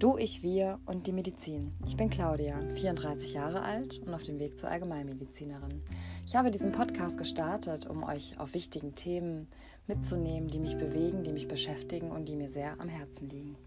Du, ich, wir und die Medizin. Ich bin Claudia, 34 Jahre alt und auf dem Weg zur Allgemeinmedizinerin. Ich habe diesen Podcast gestartet, um euch auf wichtigen Themen mitzunehmen, die mich bewegen, die mich beschäftigen und die mir sehr am Herzen liegen.